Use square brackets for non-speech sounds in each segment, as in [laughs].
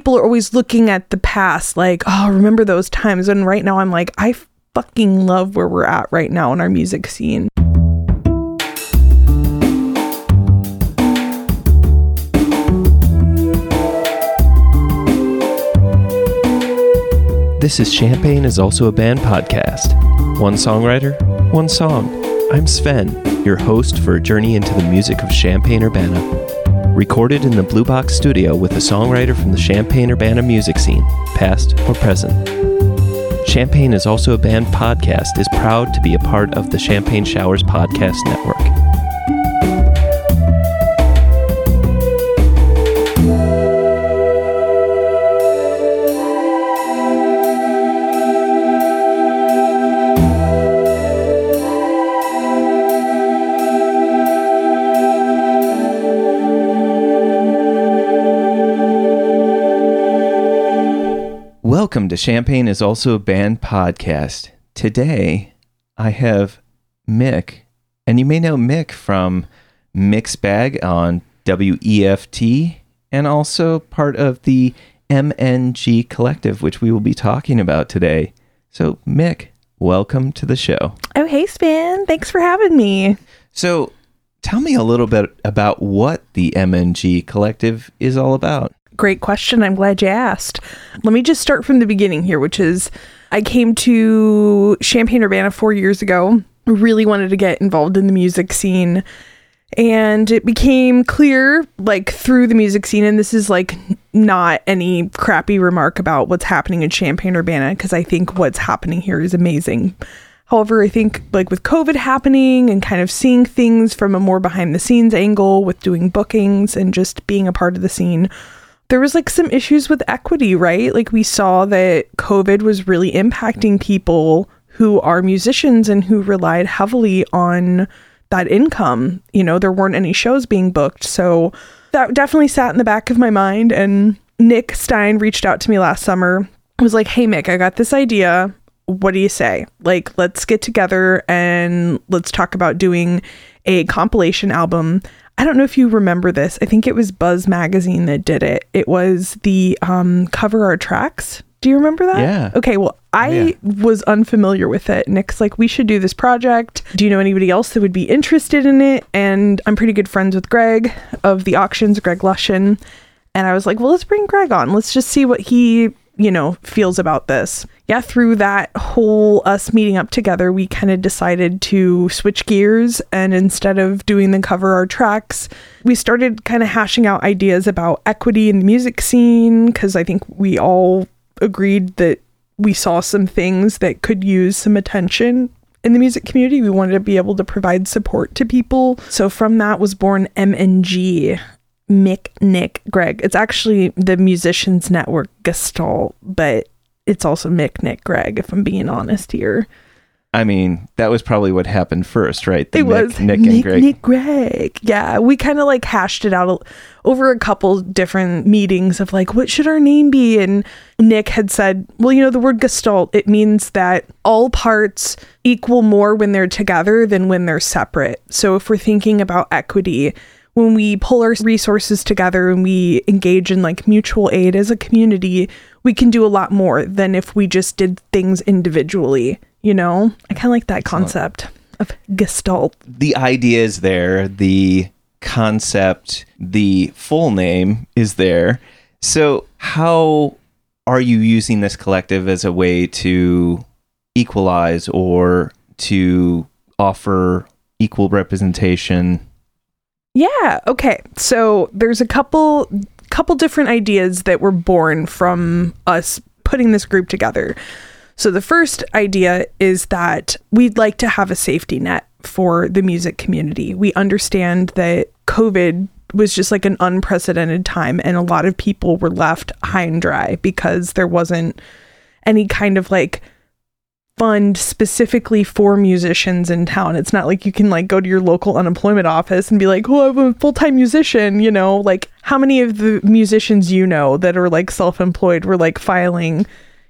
people are always looking at the past, like, oh, remember those times. And right now, I'm like, I fucking love where we're at right now in our music scene. This is Champagne is also a band podcast. One songwriter, one song. I'm Sven, your host for a journey into the music of Champaign Urbana. Recorded in the Blue Box studio with a songwriter from the Champaign Urbana music scene, past or present. Champagne is also a band podcast is proud to be a part of the Champagne Showers Podcast Network. Welcome to Champagne is also a band podcast. Today, I have Mick, and you may know Mick from Mixbag on WEFT and also part of the MNG Collective, which we will be talking about today. So, Mick, welcome to the show. Oh, hey, Span. Thanks for having me. So, tell me a little bit about what the MNG Collective is all about. Great question. I'm glad you asked. Let me just start from the beginning here, which is I came to Champaign Urbana four years ago. Really wanted to get involved in the music scene. And it became clear, like through the music scene, and this is like not any crappy remark about what's happening in Champaign Urbana, because I think what's happening here is amazing. However, I think like with COVID happening and kind of seeing things from a more behind the scenes angle with doing bookings and just being a part of the scene, there was like some issues with equity, right? Like we saw that COVID was really impacting people who are musicians and who relied heavily on that income. You know, there weren't any shows being booked. So that definitely sat in the back of my mind. And Nick Stein reached out to me last summer. was like, hey, Mick, I got this idea. What do you say? Like, let's get together and let's talk about doing a compilation album I don't know if you remember this. I think it was Buzz Magazine that did it. It was the um, cover our tracks. Do you remember that? Yeah. Okay. Well, I yeah. was unfamiliar with it. Nick's like, we should do this project. Do you know anybody else that would be interested in it? And I'm pretty good friends with Greg of the auctions, Greg Lushin. And I was like, well, let's bring Greg on. Let's just see what he you know, feels about this. Yeah, through that whole us meeting up together, we kind of decided to switch gears and instead of doing the cover our tracks, we started kind of hashing out ideas about equity in the music scene because I think we all agreed that we saw some things that could use some attention in the music community. We wanted to be able to provide support to people. So from that was born MNG, Mick, Nick, Greg. It's actually the Musicians Network Gestalt, but it's also Mick, Nick, Greg, if I'm being honest here. I mean, that was probably what happened first, right? The it Mick, was Nick, Nick and Greg. Nick, Greg. Yeah, we kind of like hashed it out over a couple different meetings of like, what should our name be? And Nick had said, well, you know, the word gestalt, it means that all parts equal more when they're together than when they're separate. So if we're thinking about equity, when we pull our resources together and we engage in like mutual aid as a community, we can do a lot more than if we just did things individually. You know, I kind of like that concept of gestalt. The idea is there, the concept, the full name is there. So, how are you using this collective as a way to equalize or to offer equal representation yeah. Okay. So there's a couple couple different ideas that were born from us putting this group together. So the first idea is that we'd like to have a safety net for the music community. We understand that COVID was just like an unprecedented time and a lot of people were left high and dry because there wasn't any kind of like fund specifically for musicians in town. It's not like you can like go to your local unemployment office and be like, "Oh, I'm a full-time musician," you know? Like how many of the musicians you know that are like self-employed were like filing,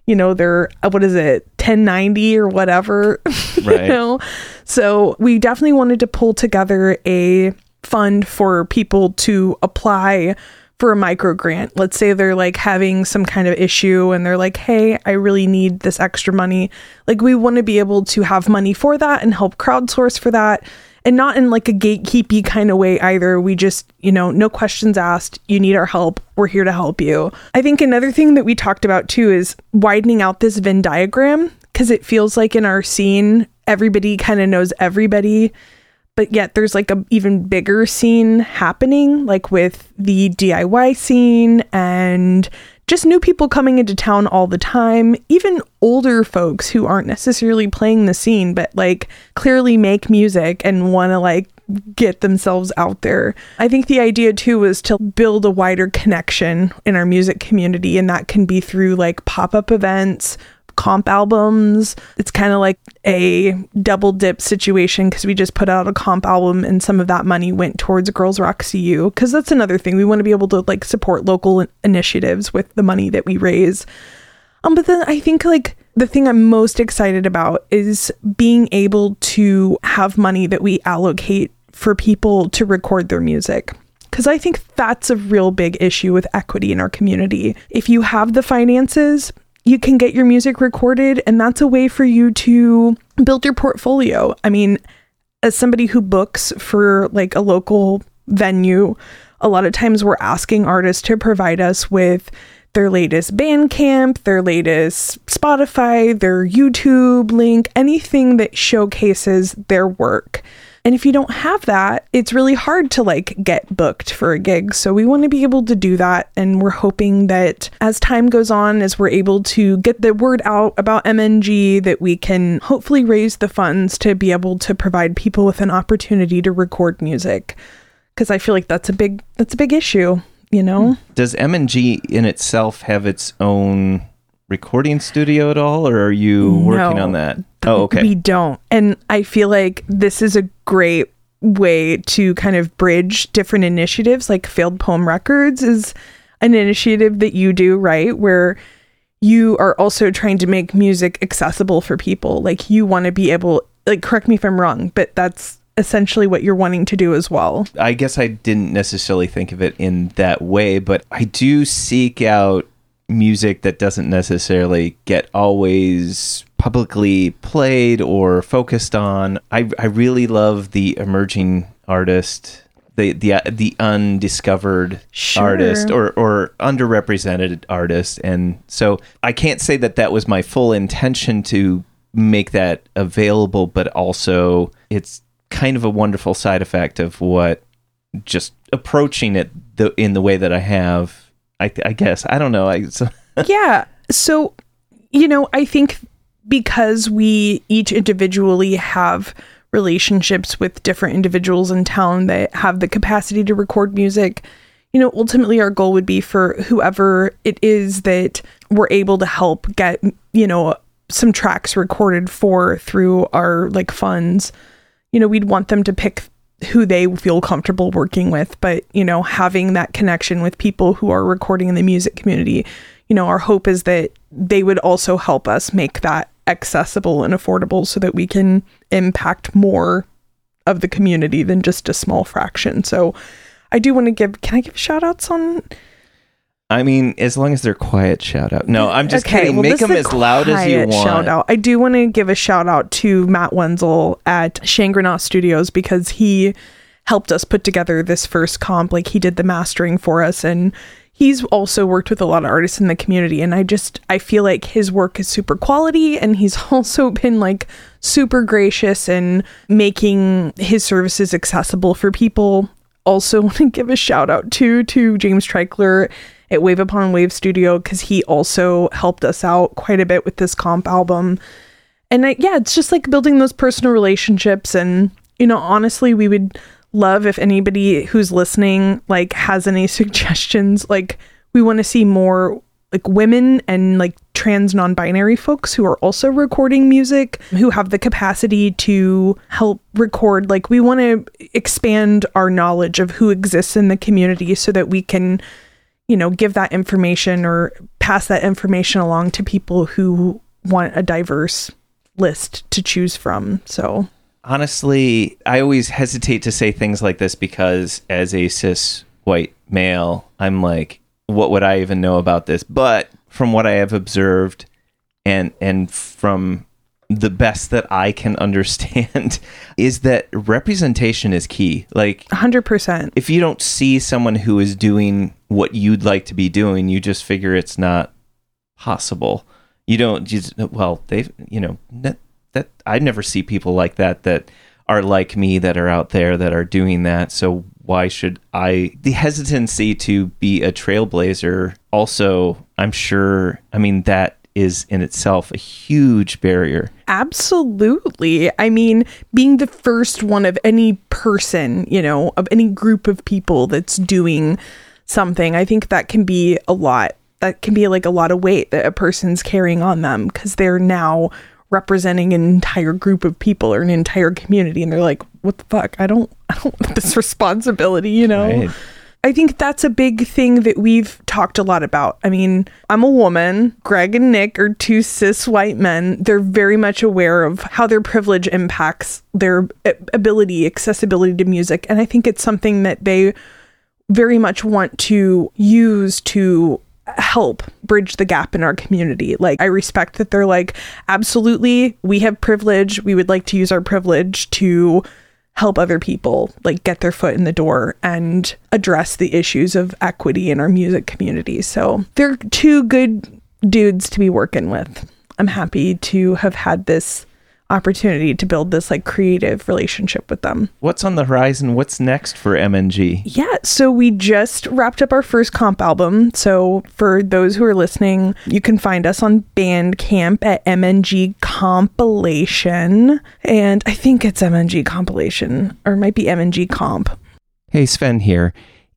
you know, their uh, what is it, 1090 or whatever, [laughs] right. you know? So, we definitely wanted to pull together a fund for people to apply for a micro grant. Let's say they're like having some kind of issue and they're like, hey, I really need this extra money. Like, we want to be able to have money for that and help crowdsource for that. And not in like a gatekeepy kind of way either. We just, you know, no questions asked. You need our help. We're here to help you. I think another thing that we talked about too is widening out this Venn diagram because it feels like in our scene, everybody kind of knows everybody but yet there's like a even bigger scene happening like with the DIY scene and just new people coming into town all the time, even older folks who aren't necessarily playing the scene but like clearly make music and want to like get themselves out there. I think the idea too was to build a wider connection in our music community and that can be through like pop-up events, comp albums. It's kind of like a double dip situation because we just put out a comp album and some of that money went towards Girls Rock CU because that's another thing. We want to be able to like support local initiatives with the money that we raise. Um, but then I think like the thing I'm most excited about is being able to have money that we allocate for people to record their music because I think that's a real big issue with equity in our community. If you have the finances, you can get your music recorded, and that's a way for you to build your portfolio. I mean, as somebody who books for like a local venue, a lot of times we're asking artists to provide us with their latest Bandcamp, their latest Spotify, their YouTube link, anything that showcases their work. And if you don't have that, it's really hard to like get booked for a gig. So we want to be able to do that. And we're hoping that as time goes on, as we're able to get the word out about MNG, that we can hopefully raise the funds to be able to provide people with an opportunity to record music. Cause I feel like that's a big that's a big issue, you know? Does MNG in itself have its own recording studio at all, or are you working No. on that? Oh, okay. We don't. And I feel like this is a great way to kind of bridge different initiatives. Like Failed Poem Records is an initiative that you do, right? Where you are also trying to make music accessible for people. Like you want to be able, like, correct me if I'm wrong, but that's essentially what you're wanting to do as well. I guess I didn't necessarily think of it in that way, but I do seek out music that doesn't necessarily get always publicly played or focused on. I I really love the emerging artist, the the uh, the undiscovered Sure. artist or or underrepresented artist, and so I can't say that that was my full intention to make that available, but also it's kind of a wonderful side effect of what just approaching it the in the way that I have. I, I guess I don't know. I so, [laughs] yeah. So, you know, I think because we each individually have relationships with different individuals in town that have the capacity to record music, you know, ultimately our goal would be for whoever it is that we're able to help get, you know, some tracks recorded for through our like funds. You know, we'd want them to pick who they feel comfortable working with, but you know, having that connection with people who are recording in the music community, you know, our hope is that they would also help us make that accessible and affordable so that we can impact more of the community than just a small fraction. So I do want to give can I give shout outs on I mean, as long as they're quiet, shout out. No, I'm just Okay, kidding. well, Make them as loud as you want. Shout out. I do want to give a shout out to Matt Wenzel at Shangri-La Studios because he helped us put together this first comp. Like he did the mastering for us, and he's also worked with a lot of artists in the community. And I just I feel like his work is super quality, and he's [laughs] also been like super gracious in making his services accessible for people also [laughs] want to give a shout out to to James Treichler at Wave Upon Wave Studio because he also helped us out quite a bit with this comp album. And I, yeah, it's just like building those personal relationships. And, you know, honestly, we would love if anybody who's listening, like, has any [laughs] suggestions. Like, we want to see more, like, women and, like, trans non binary folks who are also recording music, who have the capacity to help record. Like, we want to expand our knowledge of who exists in the community so that we can you know, give that information or pass that information along to people who want a diverse list to choose from. So, Honestly, I always hesitate to say things like this because as a cis white male, I'm like, what would I even know about this? But from what I have observed and and from the best that I can understand [laughs] is that representation is key. Like 100%. if you don't see someone who is doing what you'd like to be doing, you just figure it's not possible. You don't just well, they you know that, that I never see people like that that are like me that are out there that are doing that. So why should I the hesitancy to be a trailblazer also I'm sure I mean that is in itself a huge barrier. Absolutely. I mean, being the first one of any person, you know, of any group of people that's doing something, I think that can be a lot. That can be like a lot of weight that a person's carrying on them because they're now representing an entire group of people or an entire community and they're like, what the fuck? I don't [laughs] I don't want this responsibility, you know? Right. I think that's a big thing that we've talked a lot about. I mean, I'm a woman. Greg and Nick are two cis white men. They're very much aware of how their privilege impacts their eh, ability, accessibility to music. And I think it's something that they very much want to use to help bridge the gap in our community. Like, I respect that they're like, absolutely, we have privilege. We would like to use our privilege to help other people like get their foot in the door and address the issues of equity in our music community. So they're two good dudes to be working with. I'm happy to have had this opportunity to build this like creative relationship with them. What's on the horizon? What's next for MNG? Yeah, so we just wrapped up our first comp album. So for those who are listening, you can find us on Bandcamp at MNG Compilation. And I think it's MNG Compilation, or it might be MNG Comp. Hey, Sven here.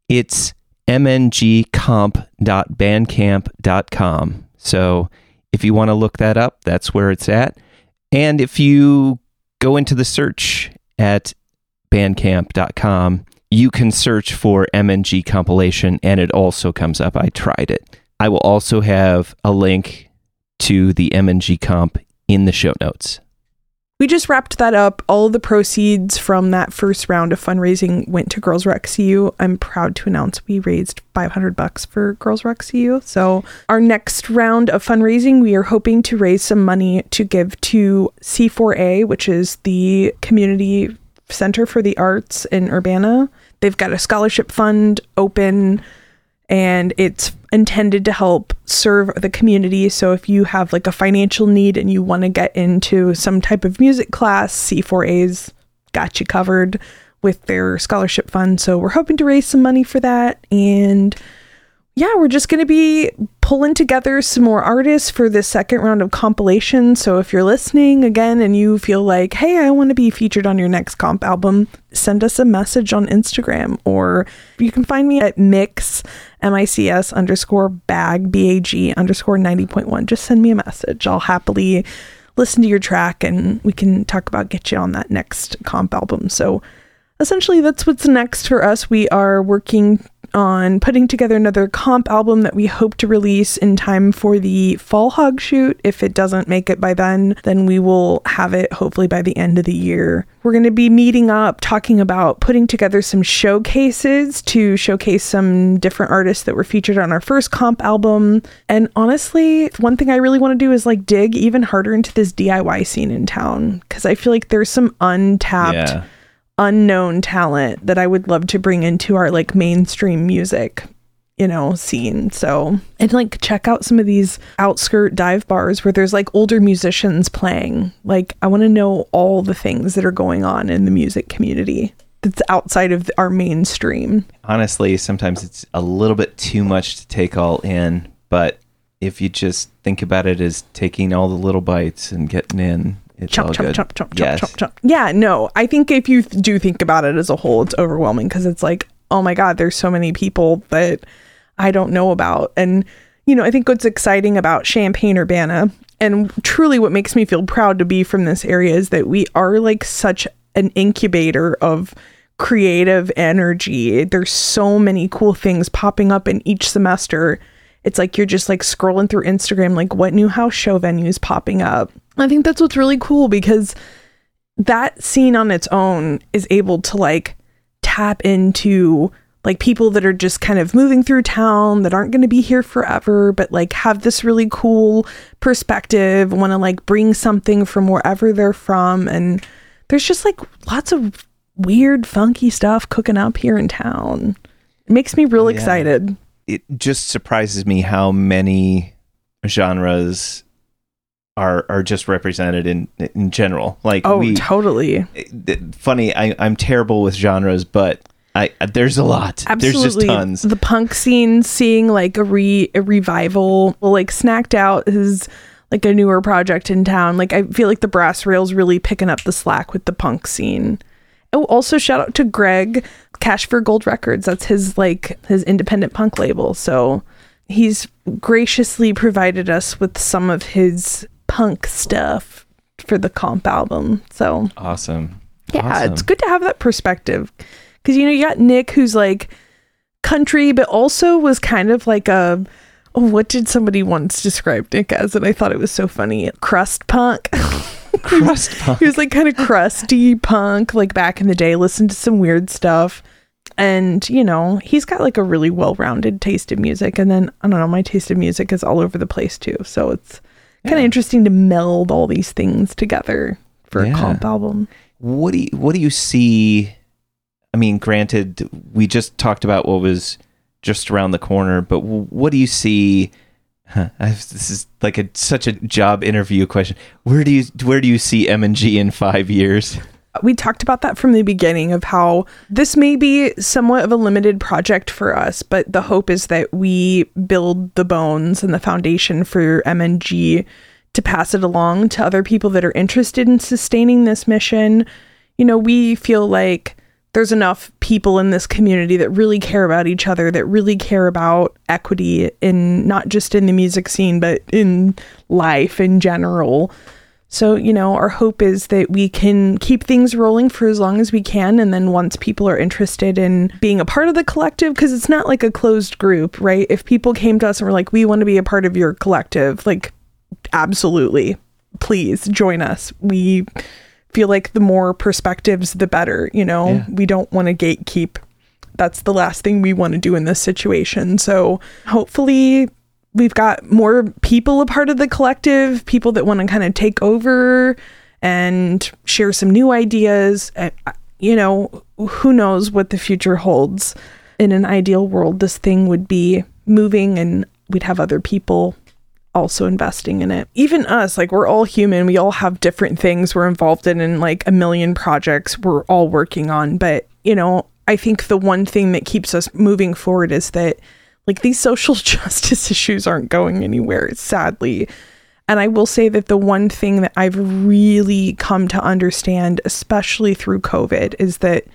It's mngcomp.bandcamp.com. So if you want to look that up, that's where it's at. And if you go into the search at bandcamp.com, you can search for MNG compilation and it also comes up. I tried it. I will also have a link to the MNG comp in the show notes. We just wrapped that up. All the proceeds from that first round of fundraising went to Girls Rock CU. I'm proud to announce we raised 500 bucks for Girls Rock CU. So, our next round of fundraising, we are hoping to raise some money to give to C4A, which is the community center for the arts in Urbana. They've got a scholarship fund open and it's intended to help serve the community. So if you have like a financial need and you want to get into some type of music class, C4A's got you covered with their scholarship fund. So we're hoping to raise some money for that and yeah, we're just going to be pulling together some more artists for this second round of compilation. So if you're listening again and you feel like, hey, I want to be featured on your next comp album, send us a message on Instagram or you can find me at mics, M-I-C-S underscore bag, B-A-G underscore 90.1. Just send me a message. I'll happily listen to your track and we can talk about get you on that next comp album. So essentially that's what's next for us. We are working on putting together another comp album that we hope to release in time for the fall hog shoot. If it doesn't make it by then, then we will have it hopefully by the end of the year. We're going to be meeting up, talking about putting together some showcases to showcase some different artists that were featured on our first comp album. And honestly, one thing I really want to do is like dig even harder into this DIY scene in town because I feel like there's some untapped Yeah. Unknown talent that I would love to bring into our like mainstream music, you know, scene. So, and like check out some of these outskirt dive bars where there's like older musicians playing. Like, I want to know all the things that are going on in the music community that's outside of our mainstream. honestly, sometimes it's a little bit too much to take all in. But if you just think about it as taking all the little bites and getting in, it's all Chomp, chomp, good. chomp, chomp, chomp, yes. chomp, chomp. Yeah, no, I think if you th- do think about it as a whole, it's overwhelming because it's like, oh my God, there's so many people that I don't know about. And, you know, I think what's exciting about Champaign Urbana and truly what makes me feel proud to be from this area is that we are like such an incubator of creative energy. There's so many cool things popping up in each semester. It's like you're just like scrolling through Instagram, like what new house show venues popping up. I think that's what's really cool because that scene on its own is able to like tap into like people that are just kind of moving through town that aren't going to be here forever, but like have this really cool perspective, want to like bring something from wherever they're from. And there's just like lots of weird, funky stuff cooking up here in town. It makes me real Oh, yeah. excited. It just surprises me how many genres are are just represented in in general. Like Oh, we, totally. Eh, th- funny, I, I'm terrible with genres, but I there's a lot. Absolutely. There's just tons. The punk scene, seeing like a re a revival, well, like Snacked Out is like a newer project in town. Like I feel like the Brass Rails really picking up the slack with the punk scene. Oh, also shout out to Greg Cash Fur Gold Records. That's his like his independent punk label. So he's graciously provided us with some of his punk stuff for the comp album. So Awesome. yeah, Awesome. it's good to have that perspective. Because, you know, you got Nick who's like country, but also was kind of like a. Oh, what did somebody once describe Nick as? And I thought it was so funny. Crust punk. [laughs] Crust punk. he was like kind of crusty punk, like back in the day, listened to some weird stuff. And, you know, he's got like a really well rounded taste in music. And then, I don't know, my taste in music is all over the place too. So it's kind of interesting to meld all these things together for Yeah. a comp album. What do you, what do you see? I mean, granted, we just talked about what was just around the corner, but what do you see? Huh, this is like a such a job interview question. Where do you where do you see M and G in five years? We talked about that from the beginning of how this may be somewhat of a limited project for us, but the hope is that we build the bones and the foundation for MNG to pass it along to other people that are interested in sustaining this mission. You know, we feel like there's enough people in this community that really care about each other, that really care about equity in not just in the music scene, but in life in general. So, you know, our hope is that we can keep things rolling for as long as we can. And then once people are interested in being a part of the collective, because it's not like a closed group, right? If people came to us and were like, we want to be a part of your collective, like, absolutely, please join us. We feel like the more perspectives, the better, you know? Yeah. We don't want to gatekeep. That's the last thing we want to do in this situation. So hopefully we've got more people a part of the collective, people that want to kind of take over and share some new ideas. Uh, You know, who knows what the future holds. In an ideal world, this thing would be moving and we'd have other people also investing in it. Even us, like we're all human, we all have different things we're involved in and like a million projects we're all working on. But, you know, I think the one thing that keeps us moving forward is that like these social [laughs] justice issues aren't going anywhere, sadly. And I will say that the one thing that I've really come to understand, especially through COVID, is that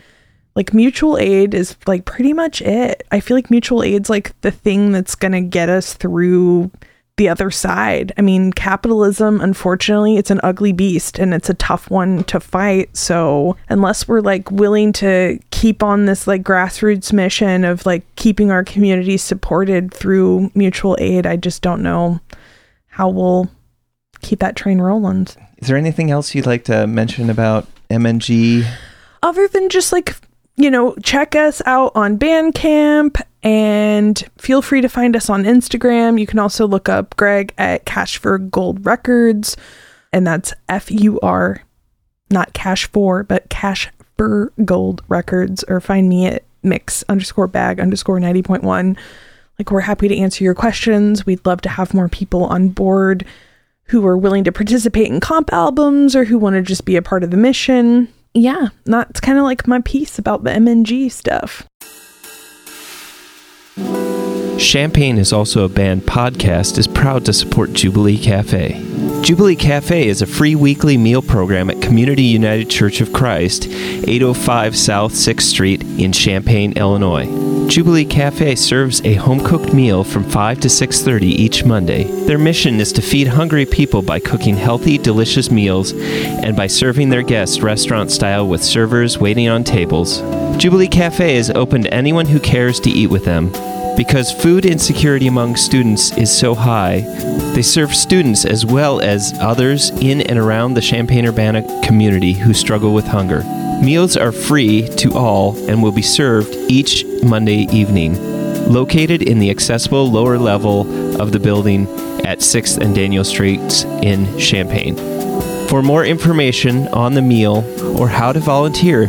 like mutual aid is like pretty much it. I feel like mutual aid's like the thing that's going to get us through the other side. I mean, capitalism, unfortunately, it's an ugly beast and it's a tough one to fight. So, unless we're like willing to keep on this like grassroots mission of like keeping our community supported through mutual aid, I just don't know how we'll keep that train rolling. Is there anything else you'd like to mention about MNG? other than just like you know check us out on bandcamp and feel free to find us on instagram you can also look up greg at cash fur gold records and that's f-u-r not cash for but cash fur gold records or find me at mics underscore bag underscore 90.1 like we're happy to answer your questions we'd love to have more people on board who are willing to participate in comp albums or who want to just be a part of the mission. Yeah, that's kind of like my piece about the MNG stuff. Champagne is also a band podcast is proud to support Jubilee Cafe. Jubilee Cafe is a free weekly meal program at Community United Church of Christ, 805 South 6th Street in Champaign, Illinois. Jubilee Cafe serves a home-cooked meal from 5 to 6:30 each Monday. Their mission is to feed hungry people by cooking healthy, delicious meals and by serving their guests restaurant style with servers waiting on tables. Jubilee Cafe is open to anyone who cares to eat with them. Because food insecurity among students is so high, they serve students as well as others in and around the Champaign Urbana community who struggle with hunger. Meals are free to all and will be served each Monday evening. Located in the accessible lower level of the building at 6th and Daniel Streets in Champaign. For more information on the meal or how to volunteer,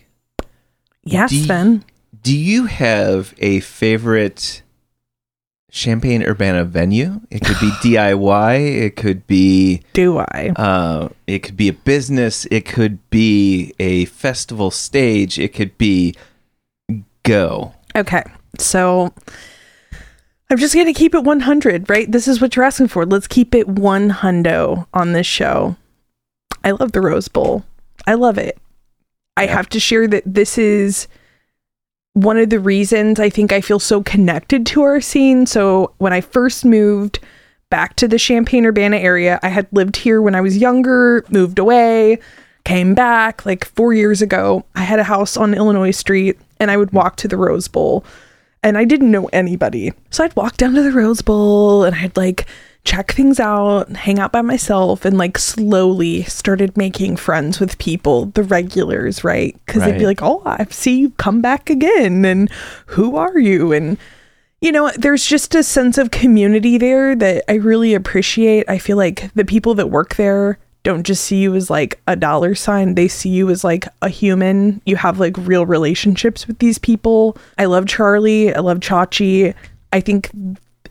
Yes, Do you- do you have a favorite Champaign Urbana venue? It could be [sighs] DIY. It could be Do I? uh, it could be a business. It could be a festival stage. It could be go. Okay. So I'm just going to keep it 100, right? This is what you're asking for. Let's keep it one hundo on this show. I love the Rose Bowl. I love it. I have to share that this is one of the reasons I think I feel so connected to our scene. So when I first moved back to the Champaign Urbana area, I had lived here when I was younger, moved away, came back like four years ago. I had a house on Illinois Street and I would hmm. walk to the Rose Bowl and I didn't know anybody. So I'd walk down to the Rose Bowl and I'd like check things out, hang out by myself, and like slowly started making friends with people, the regulars, right? Because they'd be like, oh, I see you come back again. And who are you? And you know, there's just a sense of community there that I really appreciate. I feel like the people that work there don't just see you as like a dollar sign, they see you as like a human. You have like real relationships with these people. I love Charlie, I love Chachi. I think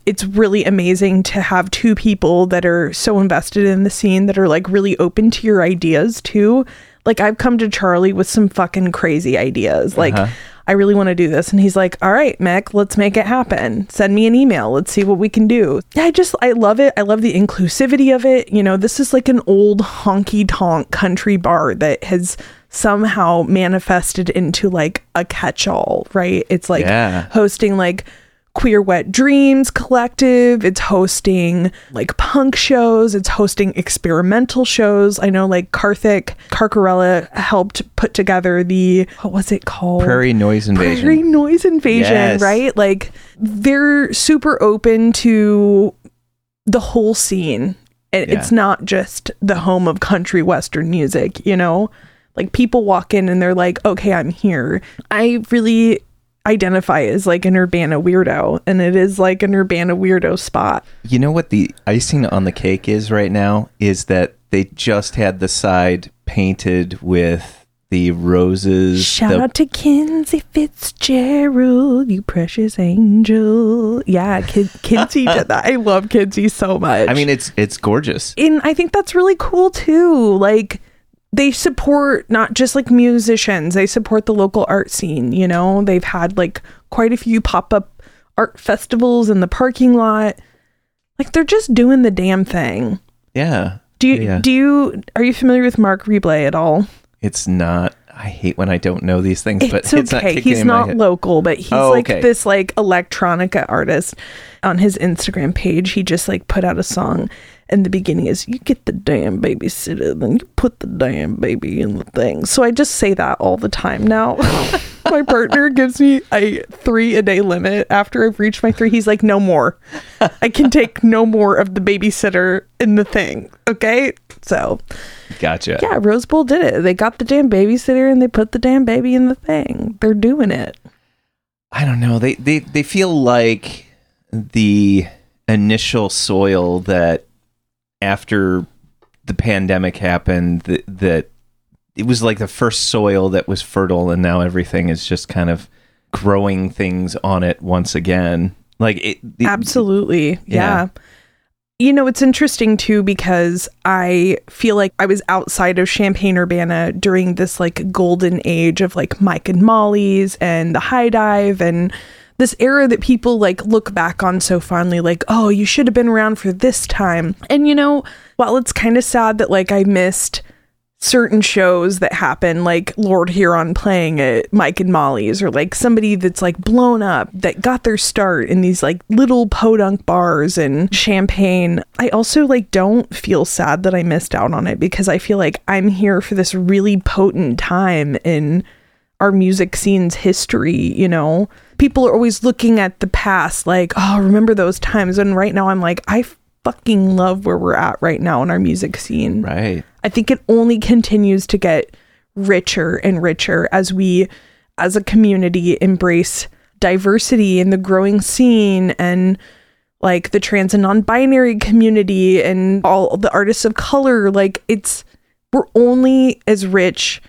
it's really amazing to have two people that are so invested in the scene that are like really open to your ideas too. Like I've come to Charlie with some fucking crazy ideas. Like Uh-huh. I really want to do this. And he's like, all right, Mick, let's make it happen. Send me an email. Let's see what we can do. Yeah, I just, I love it. I love the inclusivity of it. You know, this is like an old honky tonk country bar that has somehow manifested into like a catch all, right? It's like Yeah. hosting like Queer Wet Dreams Collective. It's hosting like punk shows. It's hosting experimental shows. I know like Karthik Karkarella helped put together the what was it called? Prairie noise invasion. Prairie noise invasion, Yes. right? Like they're super open to the whole scene. And Yeah. it's not just the home of country western music, you know? Like people walk in and they're like, "Okay, I'm here." I really identify as like an Urbana weirdo, and it is like an Urbana weirdo spot. You know what the icing on the cake is right now is that they just had the side painted with the roses. Shout the- out to Kinsey Fitzgerald, you precious angel. Yeah, Kid- [laughs] Kinsey did that. I love Kinsey so much. I mean, it's it's gorgeous. and I think that's really cool too. Like they support not just like musicians, they support the local art scene, you know? They've had like quite a few pop-up art festivals in the parking lot. Like they're just doing the damn thing. Yeah, Do you Yeah. do you are you familiar with Mark Reblay at all? it's not. I hate when I don't know these things, but It's it's okay. kicking he's not local, but he's Oh, like okay. this like electronica artist. On his Instagram page, he just like put out a song and the beginning is you get the damn babysitter, then you put the damn baby in the thing. So I just say that all the time now. [laughs] my partner gives me a three a day limit. After I've reached my three, he's like, no more. I can take no more of the babysitter in the thing. Okay. So Gotcha. yeah, Rose Bowl did it. They got the damn babysitter and they put the damn baby in the thing. They're doing it. I don't know. They they they feel like the initial soil that after the pandemic happened that, that it was like the first soil that was fertile and now everything is just kind of growing things on it once again. Like it, it- Absolutely. Yeah. Yeah. You know, it's interesting too because I feel like I was outside of Champaign Urbana during this like golden age of like Mike and Molly's and the high dive and this era that people like look back on so fondly like oh you should have been around for this time and you know while it's kind of sad that like i missed certain shows that happen, like Lord Huron playing at Mike and Molly's, or like somebody that's like blown up that got their start in these like little podunk bars and Champaign. I also like don't feel sad that I missed out on it because I feel like I'm here for this really potent time in our music scene's history, you know? People are always looking at the past like, oh, remember those times. And right now I'm like, I fucking love where we're at right now in our music scene. Right. I think it only continues to get richer and richer as we, as a community, embrace diversity in the growing scene and like the trans and non binary community and all the artists of color. Like, it's, we're only as rich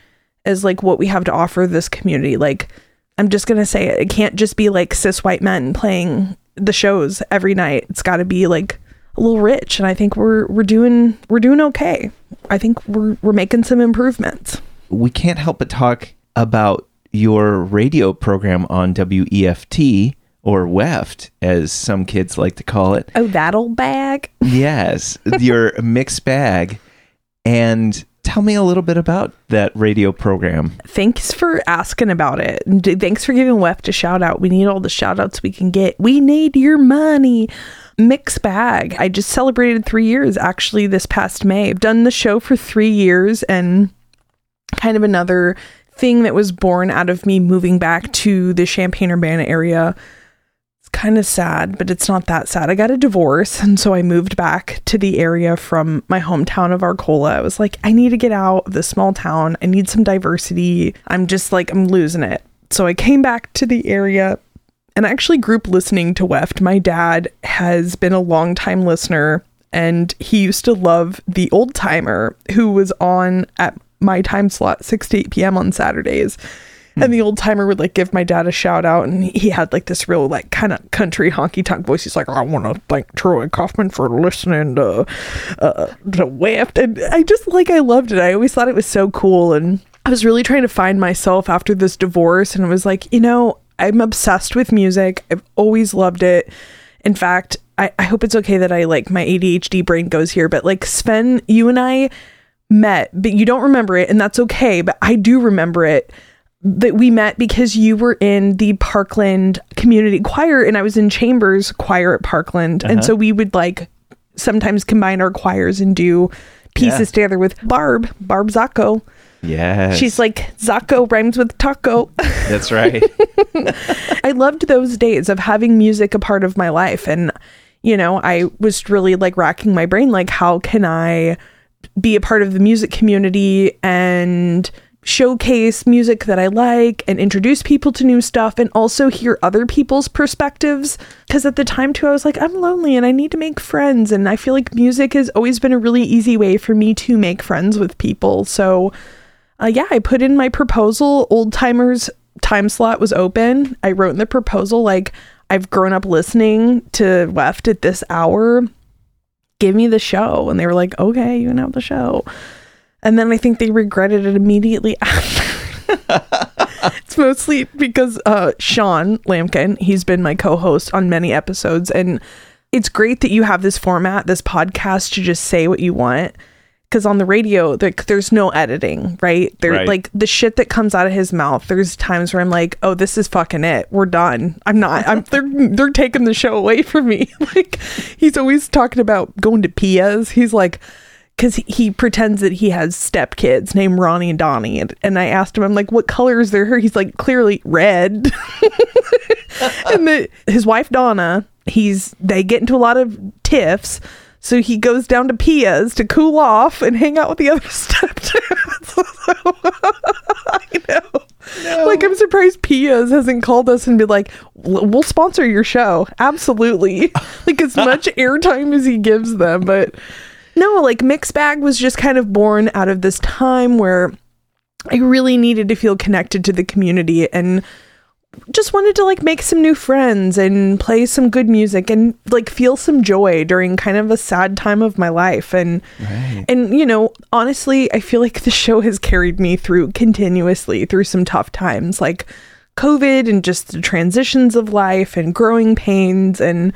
as like what we have to offer this community. Like, I'm just going to say it. It can't just be like cis white men playing the shows every night. It's got to be like a little rich and I think we're we're doing we're doing okay. I think we're we're making some improvements. We can't help but talk about your radio program on WEFT or WEFT as some kids like to call it. Oh, that old bag. Yes, your [laughs] mixed bag. And tell me a little bit about that radio program. Thanks for asking about it. Thanks for giving WEFT a shout out. We need all the shout outs we can get. We need your money. Mixed bag. I just celebrated three years actually this past May. I've done the show for three years and kind of another thing that was born out of me moving back to the Champaign Urbana area. Kind of sad, but it's not that sad. I got a divorce, and so I moved back to the area from my hometown of Arcola. I was like, I need to get out of this small town. I need some diversity. I'm just like, I'm losing it. So I came back to the area and I actually group listening to Weft. My dad has been a long time listener and he used to love the old timer who was on at my time slot 6 to 8 p.m. on Saturdays. And the old timer would like give my dad a shout out, and he had like this real like kind of country honky tonk voice. He's like, "I want to thank Troy Kaufman for listening to uh, to Weft," and I just like I loved it. I always thought it was so cool, and I was really trying to find myself after this divorce, and it was like, you know, I'm obsessed with music. I've always loved it. In fact, I, I hope it's okay that I like my ADHD brain goes here, but like Sven, you and I met, but you don't remember it, and that's okay. But I do remember it that we met because you were in the Parkland Community Choir, and I was in Chambers Choir at Parkland, and Uh-huh. so we would like sometimes combine our choirs and do pieces Yeah. together with Barb, Barb Zacco. Yeah. She's like Zacco rhymes with taco. That's [laughs] right. I loved those days of having music a part of my life. And, you know, I was really like racking my brain like, how can I be a part of the music community and showcase music that I like and introduce people to new stuff and also hear other people's perspectives? Because at the time, too, I was like, I'm lonely and I need to make friends. And I feel like music has always been a really easy way for me to make friends with people. So, uh, yeah, I put in my proposal. Old timers time slot was open. I wrote in the proposal like I've grown up listening to Weft at this hour. Give me the show, and they were like, "Okay, you can have the show." And then I think they regretted it immediately [laughs] after. it's mostly because uh, Sean Lampkin, he's been my co-host on many episodes, and it's great that you have this format, this podcast, to just say what you want. Because on the radio, like, there's no editing, right? There, Right. like the shit that comes out of his mouth. There's times where I'm like, "Oh, this is fucking it. We're done. I'm not. I'm. [laughs] They're they're taking the show away from me." [laughs] like, he's always talking about going to Pia's. He's like, because he pretends that he has stepkids named Ronnie and Donnie, and, and I asked him, I'm like, "What color is their hair?" He's like, "Clearly red." [laughs] and the, his wife Donna, he's they get into a lot of tiffs. So he goes down to Pia's to cool off and hang out with the other [laughs] stepdads. [laughs] I know. Like I'm surprised Pia's hasn't called us and be like, "We'll we'll sponsor your show." Absolutely. like as much airtime as he gives them, but no, like Mixed Bag was just kind of born out of this time where I really needed to feel connected to the community and just wanted to like make some new friends and play some good music and like feel some joy during kind of a sad time of my life and Right. and you know honestly i feel like the show has carried me through continuously through some tough times like covid and just the transitions of life and growing pains and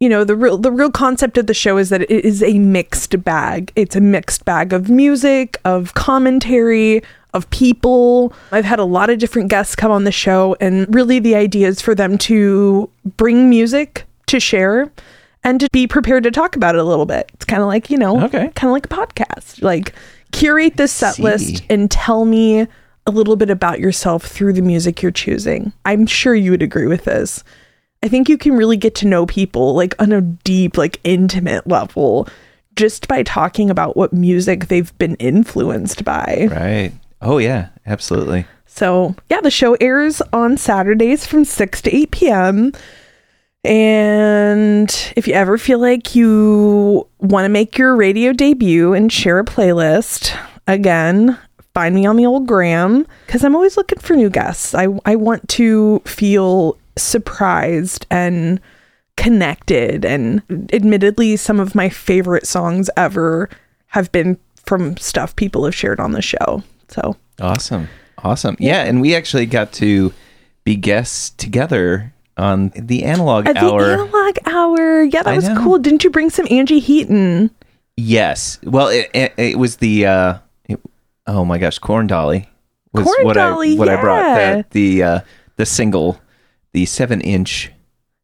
you know the real the real concept of the show is that it is a mixed bag. It's a mixed bag of music of commentary of people. I've had a lot of different guests come on the show and really the idea is for them to bring music to share and to be prepared to talk about it a little bit. It's kind of like you know Okay. kind of like a podcast. Like curate this set See. list and tell me a little bit about yourself through the music you're choosing. I'm sure you would agree with this I think you can really get to know people like on a deep, like intimate level just by talking about what music they've been influenced by. Right. Oh yeah, absolutely. So, yeah, the show airs on Saturdays from 6 to 8 p.m. And if you ever feel like you want to make your radio debut and share a playlist, again, find me on the old gram because I'm always looking for new guests. I, I want to feel surprised and connected. And admittedly, some of my favorite songs ever have been from stuff people have shared on the show. So, Awesome. Awesome. Yeah, and we actually got to be guests together on the analog At hour. the analog hour. Yeah, that I was know. cool. Didn't you bring some Angie Heaton? yes. Well, it, it, it was the uh it- oh my gosh, Corn Dolly was Corn what Dolly, I what I brought yeah. the the uh the single, the 7-inch.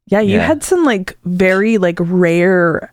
Yeah, you Yeah. had some like very like rare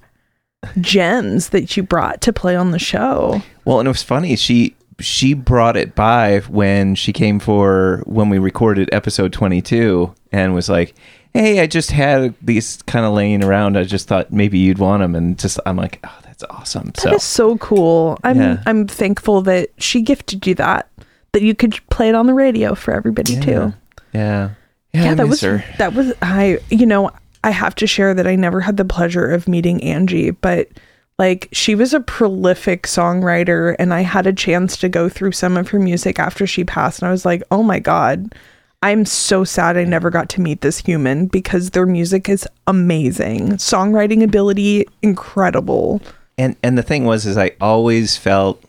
gems that you brought to play on the show. Well, and it was funny. She she brought it by when she came for when we recorded episode 22 and was like, "Hey, I just had these kind of laying around. I just thought maybe you'd want them." And just I'm like, "Oh, that's awesome." That is so so cool. I'm Yeah. I'm thankful that she gifted you that that you could play it on the radio for everybody yeah, too. yeah, yeah. Yeah, that was her. that was I you know, I have to share that I never had the pleasure of meeting Angie, but like she was a prolific songwriter and I had a chance to go through some of her music after she passed and I was like, "Oh my god, I'm so sad I never got to meet this human because their music is amazing. Songwriting ability incredible." And and the thing was, is I always felt,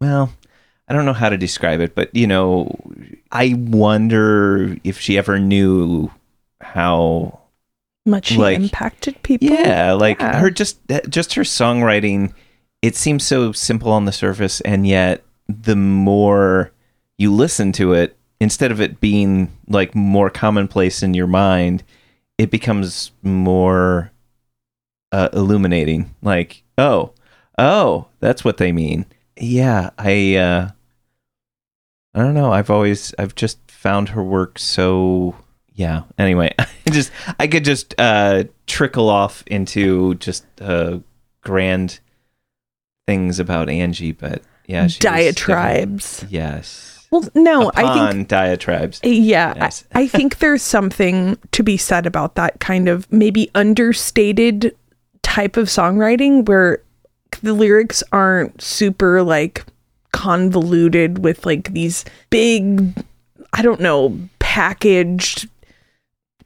well, I don't know how to describe it, but you know, I wonder if she ever knew how Much she Like, impacted people. Yeah, like Yeah. her just just her songwriting. It seems so simple on the surface, and yet the more you listen to it, instead of it being like more commonplace in your mind, it becomes more uh, illuminating. Like, oh, oh, that's what they mean. Yeah, I, uh, I don't know. I've always, I've just found her work so. Yeah. Anyway, [laughs] I just I could just uh, trickle off into just uh, grand things about Angie, but yeah, she Diatribes. Yes. Well, no, I think diatribes. Yeah, Yes. I, I [laughs] think there's something to be said about that kind of maybe understated type of songwriting where the lyrics aren't super like convoluted with like these big, I don't know, packaged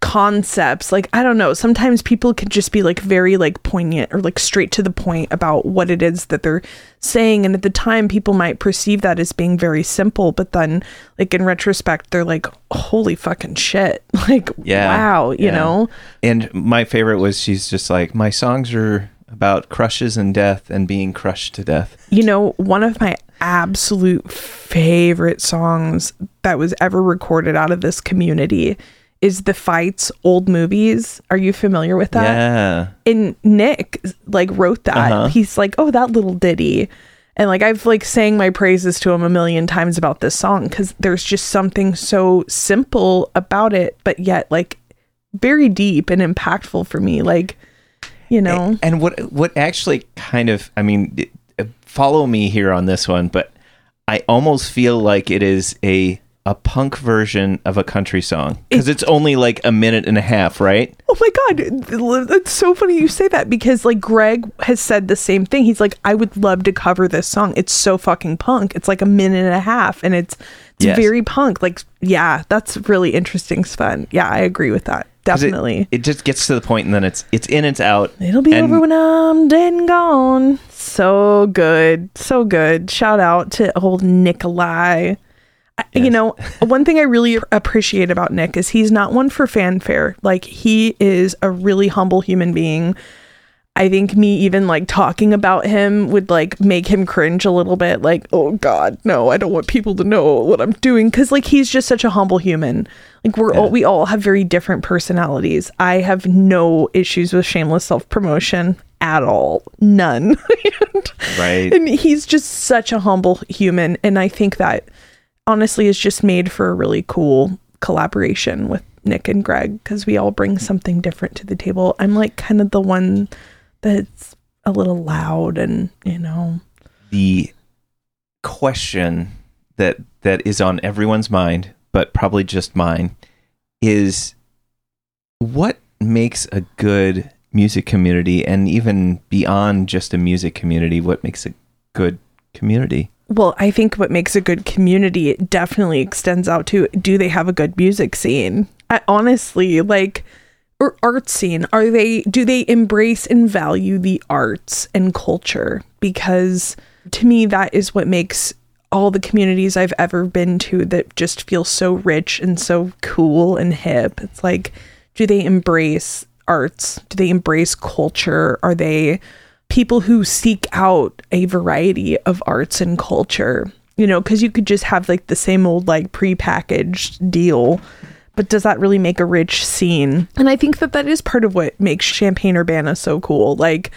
concepts. Like i don't know. Sometimes people can just be like very like poignant or like straight to the point about what it is that they're saying. And at the time people might perceive that as being very simple but then like in retrospect they're like holy fucking shit. [laughs] Like Yeah, wow you yeah. know? And my favorite was she's just like my songs are about crushes and death and being crushed to death. you know one of my absolute favorite songs that was ever recorded out of this community is the fights old movies are you familiar with that Yeah. and Nick like wrote that. Uh-huh. He's like, "Oh, that little ditty." And like I've like sang my praises to him a million times about this song cuz there's just something so simple about it but yet like very deep and impactful for me like you know. And what what actually kind of I mean follow me here on this one, but I almost feel like it is a a punk version of a country song because it's only like a minute and a half, right? Oh my god, it's so funny you say that because like Greg has said the same thing. He's like, I would love to cover this song. It's so fucking punk. It's like a minute and a half, and it's it's Yes. very punk. Like, yeah, that's really interesting, Sven. Yeah, I agree with that. 'Cause it- Definitely. It, just gets to the point and then it's it's in, it's out. It'll be and- over when I'm dead and gone. So good. So good. Shout out to old Nikolai. I- You know, [laughs] one thing I really appreciate about Nick is he's not one for fanfare. Like he is a really humble human being. I think me even like talking about him would like make him cringe a little bit like, "Oh god, no, I don't want people to know what I'm doing" cuz like he's just such a humble human. Like we're all we all have very different personalities. I have no issues with shameless self-promotion at all. None. [laughs] Right. and he's just such a humble human and i think that honestly is just made for a really cool collaboration with nick and greg because we all bring something different to the table i'm like kind of the one that's a little loud and you know the question that that is on everyone's mind, but probably just mine, is what makes a good music community and even beyond just a music community, what makes a good community? well i think what makes a good community it definitely extends out to do they have a good music scene I, honestly like or art scene are they do they embrace and value the arts and culture because to me that is what makes all the communities i've ever been to that just feel so rich and so cool and hip. It's like do they embrace arts? Do they embrace culture? Are they people who seek out a variety of arts and culture? You know because you could just have like the same old like pre-packaged deal but does that really make a rich scene? And i think that that is part of what makes Champaign Urbana so cool. Like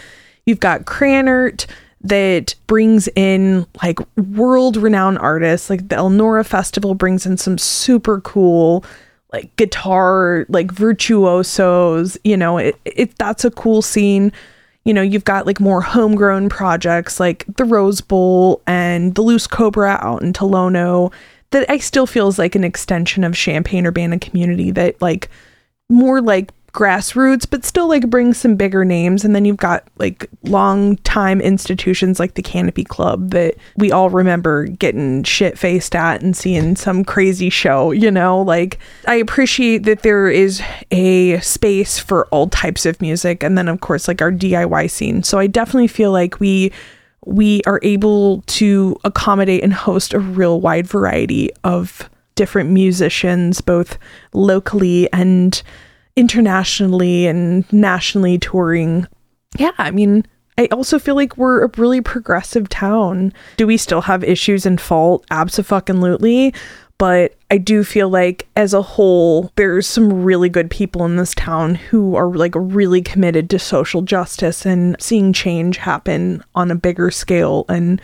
you've got Krannert that brings in like world renowned artists. Like the Ellnora festival brings in some super cool like guitar like virtuosos you know it, it that's a cool scene. You know you've got like more homegrown projects like the rose bowl and the loose cobra out in Tolono that i still feels like an extension of Champaign Urbana community that like more like grassroots but still like bring some bigger names. And then you've got like long time institutions like the canopy club that we all remember getting shit faced at and seeing some crazy show you know? Like i appreciate that there is a space for all types of music and then of course like our diy scene. So i definitely feel like we we are able to accommodate and host a real wide variety of different musicians both locally and internationally and nationally touring. Yeah, I mean, I also feel like we're a really progressive town. Do we still have issues and fault? Absolutely. But I do feel like as a whole, there's some really good people in this town who are like really committed to social justice and seeing change happen on a bigger scale and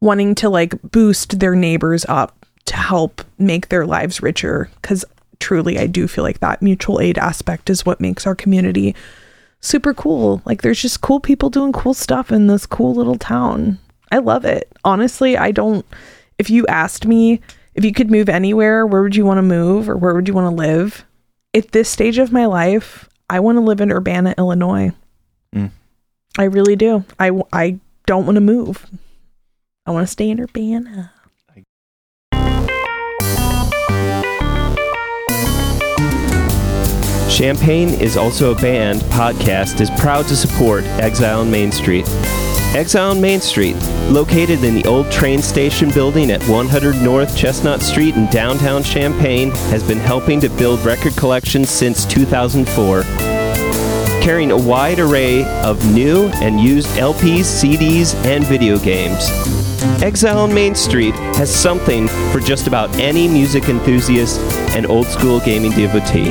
wanting to like boost their neighbors up to help make their lives richer. Cause truly, I do feel like that mutual aid aspect is what makes our community super cool. Like there's just cool people doing cool stuff in this cool little town. I love it. Honestly, I don't if you asked me if you could move anywhere, where would you want to move or where would you want to live? At this stage of my life, I want to live in Urbana, Illinois. Mm. I really do. I I don't want to move. I want to stay in Urbana. Champagne is also a band podcast is proud to support Exile on Main Street. Exile on Main Street, located in the old train station building at 100 North Chestnut Street in downtown Champaign, has been helping to build record collections since 2004. Carrying a wide array of new and used LPs, CDs, and video games. Exile on Main Street has something for just about any music enthusiast and old school gaming devotee.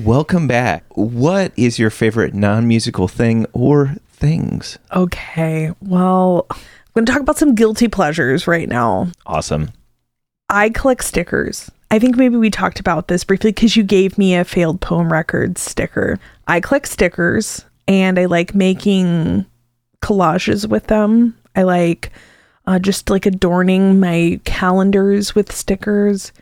Welcome back. What is your favorite non musical thing or things? Okay. Well, I'm going to talk about some guilty pleasures right now. Awesome. I collect stickers. I think maybe we talked about this briefly because you gave me a failed poem records sticker. I collect stickers and I like making collages with them. I like uh, just like adorning my calendars with stickers.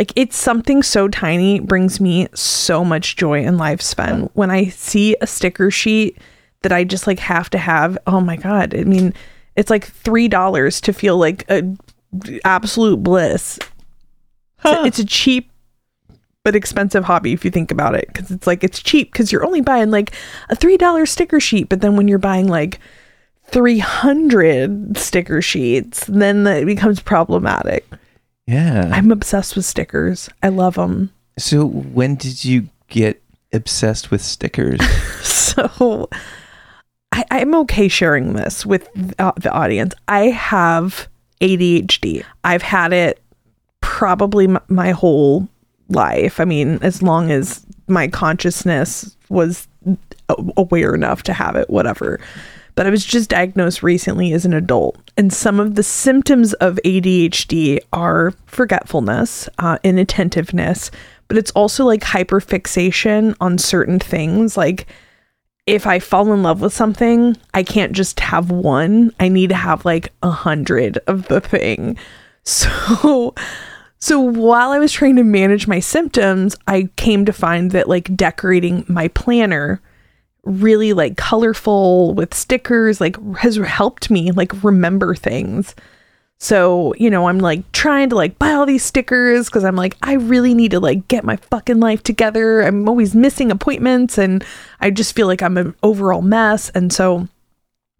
Like it's something so tiny brings me so much joy in life, Sven. When I see a sticker sheet that I just like have to have, oh my god! I mean, it's like three dollars to feel like a absolute bliss. Huh. It's a cheap but expensive hobby if you think about it because it's like it's cheap because you're only buying like a three dollar sticker sheet, but then when you're buying like 300 sticker sheets, then it becomes problematic. Yeah. I'm obsessed with stickers. I love them. So, when did you get obsessed with stickers? [laughs] so, I, I'm okay sharing this with uh, the audience. I have ADHD. I've had it probably m- my whole life. I mean, as long as my consciousness was aware enough to have it, whatever but I was just diagnosed recently as an adult. And some of the symptoms of ADHD are forgetfulness, uh, inattentiveness, but it's also like hyperfixation on certain things. Like if I fall in love with something, I can't just have one. I need to have like a hundred of the thing. [laughs] So so while I was trying to manage my symptoms, I came to find that like decorating my planner really like colorful with stickers like has helped me like remember things. So you know i'm like trying to like buy all these stickers because i'm like i really need to like get my fucking life together. I'm always missing appointments and i just feel like i'm an overall mess. And so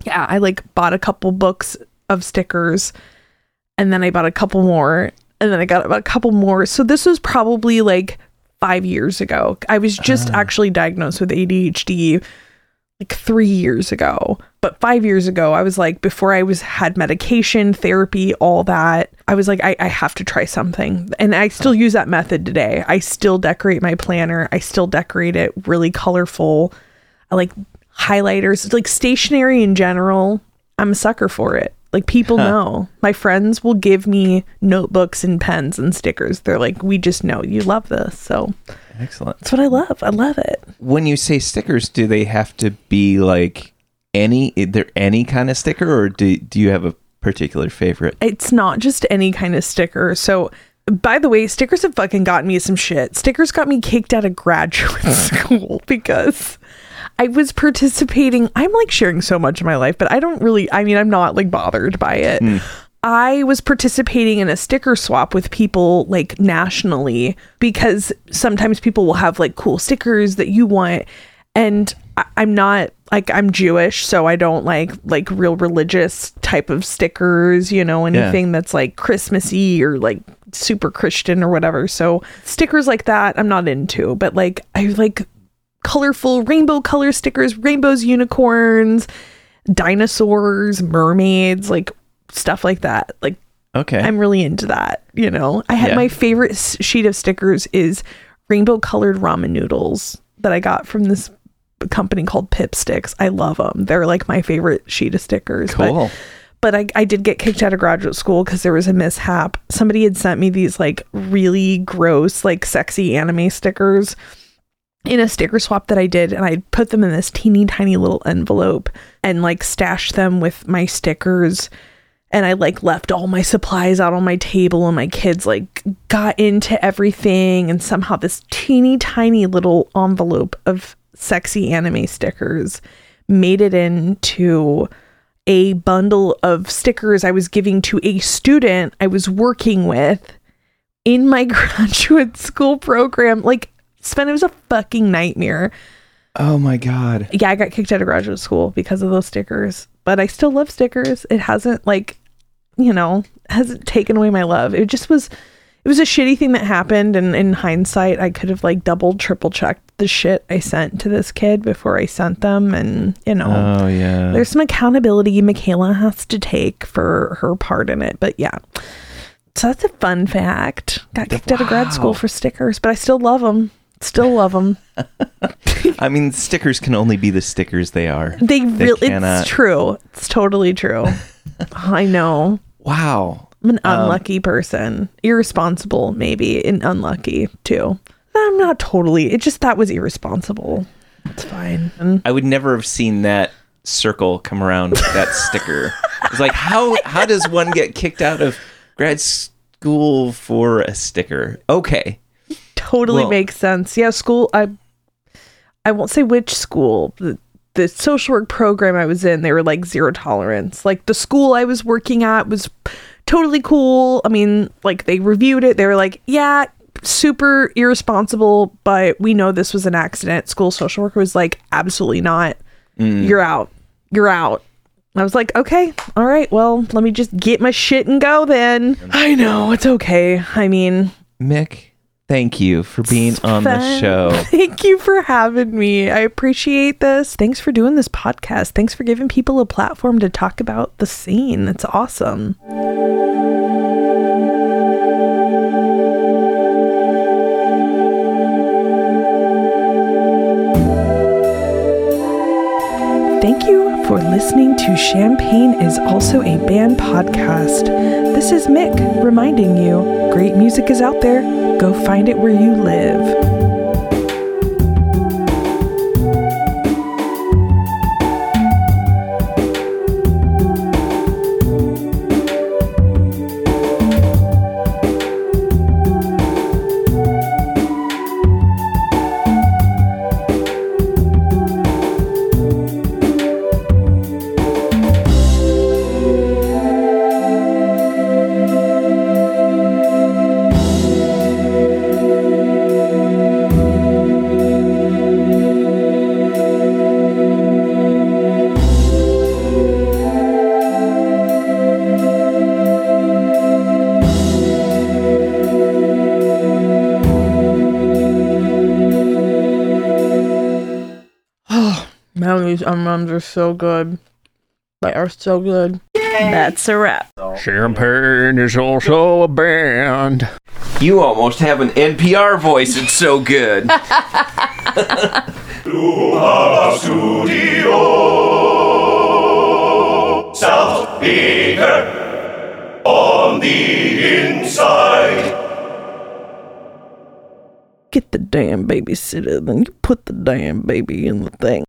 yeah i like bought a couple books of stickers and then i bought a couple more and then i got a couple more. So this was probably like five years ago. I was just uh. actually diagnosed with ADHD like three years ago. But five years ago, I was like, before I was had medication, therapy, all that, I was like, I, I have to try something. And I still use that method today. I still decorate my planner. I still decorate it really colorful. I like highlighters, like stationery in general. I'm a sucker for it. Like people huh. know. My friends will give me notebooks and pens and stickers. They're like, "We just know you love this." So Excellent. That's what I love. I love it. When you say stickers, do they have to be like any is there any kind of sticker or do do you have a particular favorite? It's not just any kind of sticker. So by the way, stickers have fucking gotten me some shit. Stickers got me kicked out of [laughs] graduate school because I was participating. I'm like sharing so much of my life, but I don't really, I mean, I'm not like bothered by it. Mm. I was participating in a sticker swap with people like nationally because sometimes people will have like cool stickers that you want. And I- I'm not like I'm Jewish, so I don't like like real religious type of stickers, you know, anything yeah. that's like Christmassy or like super Christian or whatever. So stickers like that I'm not into, but like I like colorful rainbow color stickers, rainbows, unicorns, dinosaurs, mermaids, like stuff like that. Like, okay, I'm really into that. You know, I had yeah. my favorite sheet of stickers is rainbow colored ramen noodles that I got from this company called Pipsticks. I love them. They're like my favorite sheet of stickers. Cool. But, but I, I did get kicked out of graduate school because there was a mishap. Somebody had sent me these like really gross, like sexy anime stickers in a sticker swap that I did and I put them in this teeny tiny little envelope and like stashed them with my stickers. And I like left all my supplies out on my table and my kids like got into everything and somehow this teeny tiny little envelope of sexy anime stickers made it into a bundle of stickers I was giving to a student I was working with in my [laughs] graduate school program. Like Sven, it was a fucking nightmare. Oh my god. Yeah, I got kicked out of graduate school because of those stickers. But I still love stickers. It hasn't like, you know, hasn't taken away my love. It just was it was a shitty thing that happened and in hindsight I could have like double triple checked the shit I sent to this kid before I sent them and you know Oh yeah. There's some accountability Michaela has to take for her part in it. But yeah. So that's a fun fact. Got kicked wow. out of grad school for stickers, but I still love them. Still love them. [laughs] I mean, stickers can only be the stickers they are. They, really, it's true. It's totally true. [laughs] I know. Wow. I'm an um, unlucky um, person. Irresponsible, maybe, and unlucky too. I'm not totally. It just that was irresponsible. It's fine. I would never have seen that circle come around that sticker. It's like how how does one get kicked out of grad school for a sticker? Okay. Totally Well- makes sense. Yeah, school. I I won't say which school. The, the social work program I was in, they were like zero tolerance. Like the school I was working at was totally cool. I mean, like they reviewed it. They were like, yeah, super irresponsible, but we know this was an accident. School social worker was like, absolutely not. Mm. You're out. You're out. I was like, okay, all right, well, let me just get my shit and go then. I know, it's okay. I mean, Mick, thank you for being on the show. [laughs] Thank you for having me. I appreciate this. Thanks for doing this podcast. Thanks for giving people a platform to talk about the scene. It's awesome. For listening to Champagne is also a band podcast. This is Mick reminding you great music is out there. Go find it where you live. Are so good. They are so good. That's a wrap. Champagne is also a band. You almost have an NPR voice. It's so good. South Beaker on the inside. Get the damn babysitter, then you put the damn baby in the thing.